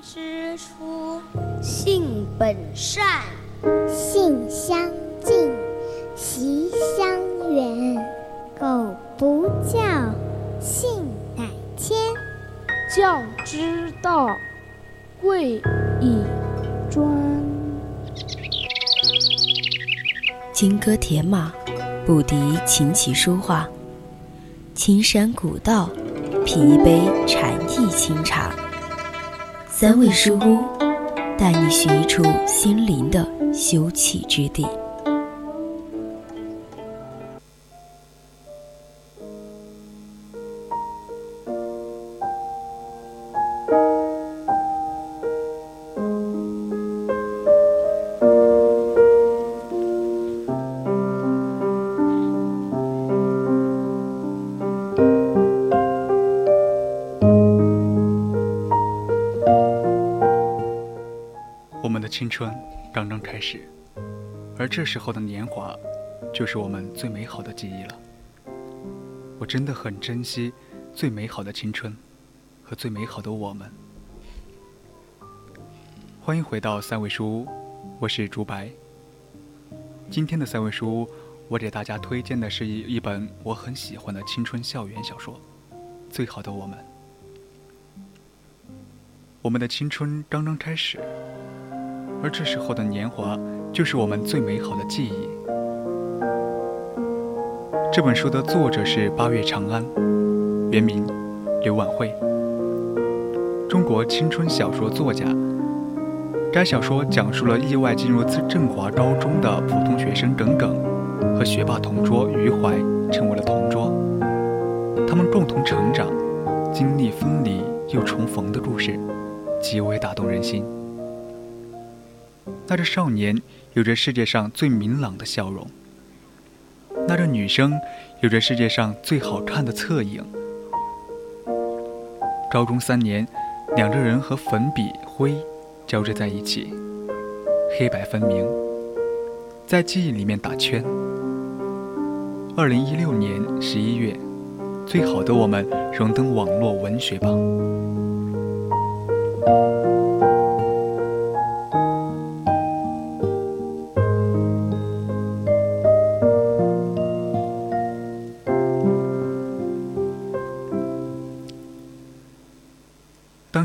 之初，性本善，性相近，习相远。苟不教，性乃迁。教之道，贵以专。金戈铁马，不敌琴棋书画。青山古道，品一杯禅意清茶。三味书屋，带你寻一处心灵的休憩之地。青春刚刚开始，而这时候的年华，就是我们最美好的记忆了。我真的很珍惜最美好的青春和最美好的我们。欢迎回到三味书屋，我是竹白。今天的三味书屋，我给大家推荐的是一一本我很喜欢的青春校园小说《最好的我们》。我们的青春刚刚开始。而这时候的年华，就是我们最美好的记忆。这本书的作者是八月长安，原名刘婉慧，中国青春小说作家。该小说讲述了意外进入自振华高中的普通学生耿耿和学霸同桌余淮成为了同桌，他们共同成长，经历分离又重逢的故事，极为打动人心。那个少年有着世界上最明朗的笑容，那个女生有着世界上最好看的侧影。高中三年，两个人和粉笔灰交织在一起，黑白分明，在记忆里面打圈。二零一六年十一月，最好的我们荣登网络文学榜。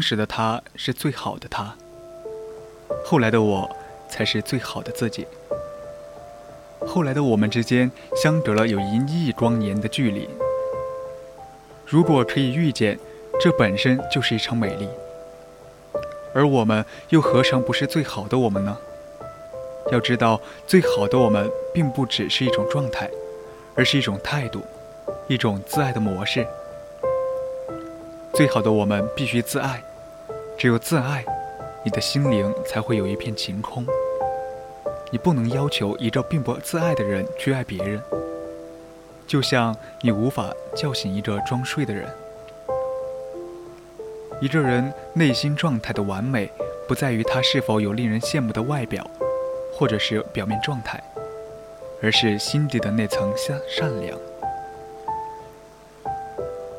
时的他是最好的他，后来的我才是最好的自己。后来的我们之间相隔了有一亿光年的距离。如果可以遇见，这本身就是一场美丽。而我们又何尝不是最好的我们呢？要知道，最好的我们并不只是一种状态，而是一种态度，一种自爱的模式。最好的我们必须自爱，只有自爱，你的心灵才会有一片晴空。你不能要求一个并不自爱的人去爱别人，就像你无法叫醒一个装睡的人。一个人内心状态的完美，不在于他是否有令人羡慕的外表，或者是表面状态，而是心底的那层善善良，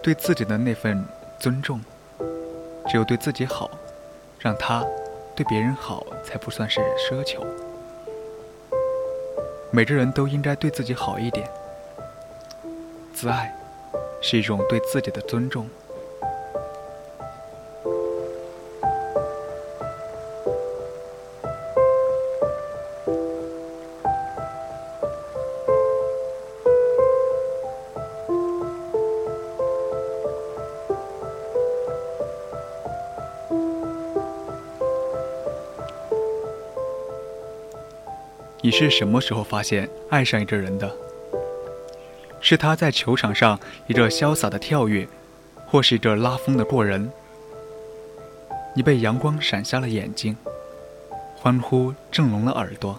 对自己的那份。尊重，只有对自己好，让他对别人好，才不算是奢求。每个人都应该对自己好一点。自爱，是一种对自己的尊重。是什么时候发现爱上一个人的？是他在球场上一个潇洒的跳跃，或是一个拉风的过人？你被阳光闪瞎了眼睛，欢呼震聋了耳朵，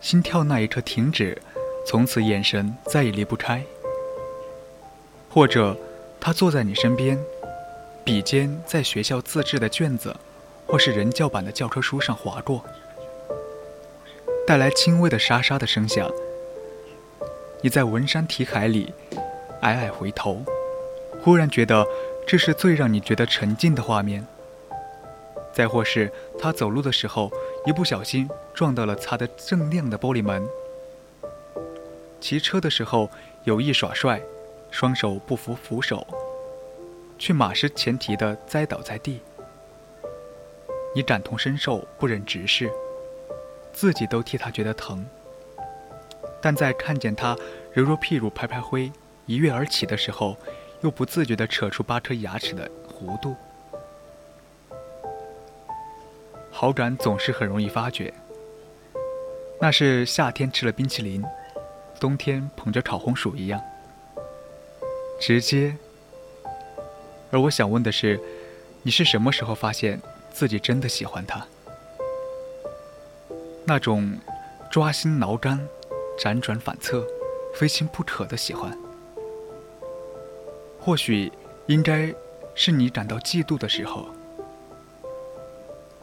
心跳那一刻停止，从此眼神再也离不开。或者，他坐在你身边，笔尖在学校自制的卷子，或是人教版的教科书上划过。带来轻微的沙沙的声响。你在文山题海里，矮矮回头，忽然觉得这是最让你觉得沉静的画面。再或是他走路的时候一不小心撞到了擦得锃亮的玻璃门；骑车的时候有意耍帅，双手不扶扶手，却马失前蹄的栽倒在地。你感同身受，不忍直视，自己都替他觉得疼。但在看见他揉揉屁股、拍拍灰、一跃而起的时候，又不自觉地扯出八颗牙齿的弧度。好感总是很容易发觉，那是夏天吃了冰淇淋，冬天捧着烤红薯一样直接。而我想问的是，你是什么时候发现自己真的喜欢他？那种抓心挠肝、辗转反侧、非亲不可的喜欢，或许应该是你感到嫉妒的时候。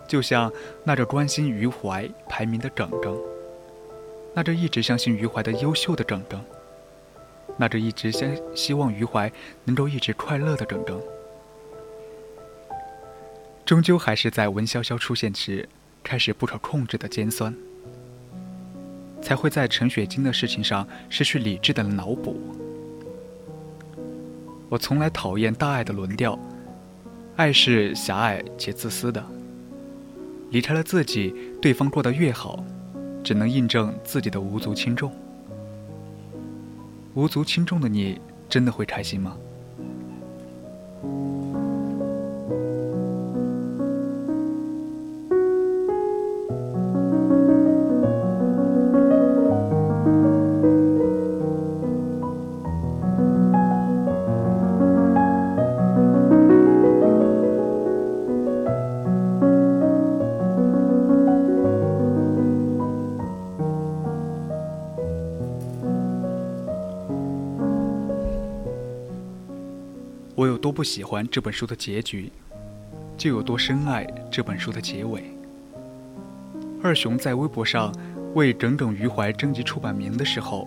就像那个关心余淮排名的耿耿，那个一直相信余淮的优秀的耿耿，那个一直希希望余淮能够一直快乐的耿耿，终究还是在文潇潇出现时开始不可控制的尖酸，才会在陈雪晶的事情上失去理智的脑补。我从来讨厌大爱的轮调，爱是狭隘且自私的。离开了自己，对方过得越好，只能印证自己的无足轻重。无足轻重的你，真的会开心吗？我有多不喜欢这本书的结局，就有多深爱这本书的结尾。二熊在微博上为《耿耿于怀》征集出版名的时候，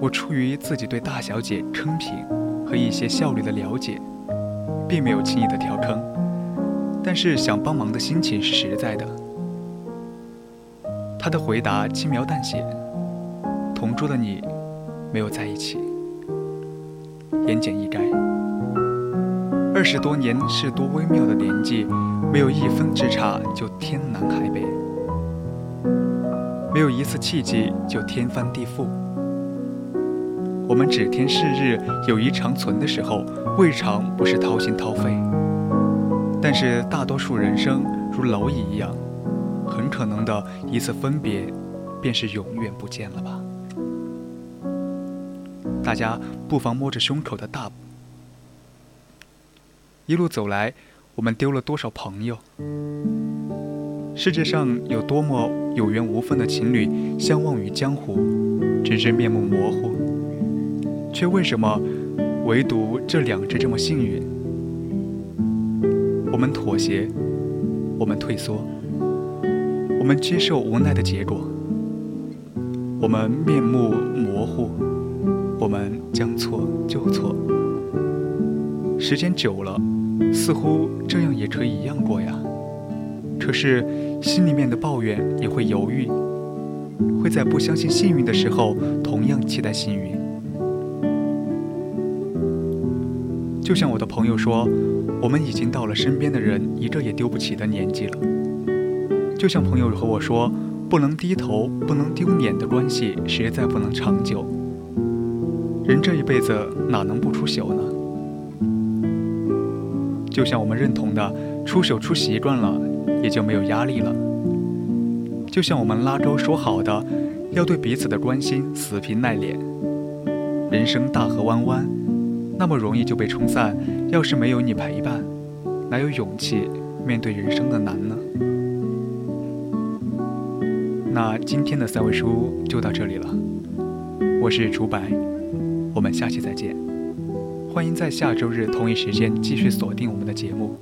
我出于自己对大小姐坑品和一些效率的了解，并没有轻易的跳坑，但是想帮忙的心情是实在的。他的回答轻描淡写：“同桌的你，没有在一起。”言简意赅。二十多年是多微妙的年纪，没有一分之差就天南海北，没有一次契机就天翻地覆。我们指天誓日，友谊长存的时候，未尝不是掏心掏肺。但是大多数人生如蝼蚁一样，很可能的一次分别，便是永远不见了吧。大家不妨摸着胸口的大。一路走来，我们丢了多少朋友？世界上有多么有缘无分的情侣相忘于江湖，直至面目模糊，却为什么唯独这两只这么幸运？我们妥协，我们退缩，我们接受无奈的结果，我们面目模糊，我们将错就错。时间久了。似乎这样也可以一样过呀，可是心里面的抱怨也会犹豫，会在不相信幸运的时候，同样期待幸运。就像我的朋友说，我们已经到了身边的人一个也丢不起的年纪了。就像朋友和我说，不能低头、不能丢脸的关系，实在不能长久。人这一辈子哪能不出糗呢？就像我们认同的，出手出习惯了，也就没有压力了。就像我们拉钩说好的，要对彼此的关心死皮赖脸。人生大河弯弯，那么容易就被冲散。要是没有你陪伴，哪有勇气面对人生的难呢？那今天的三味书屋就到这里了。我是竹白，我们下期再见。欢迎在下周日同一时间继续锁定我们的节目。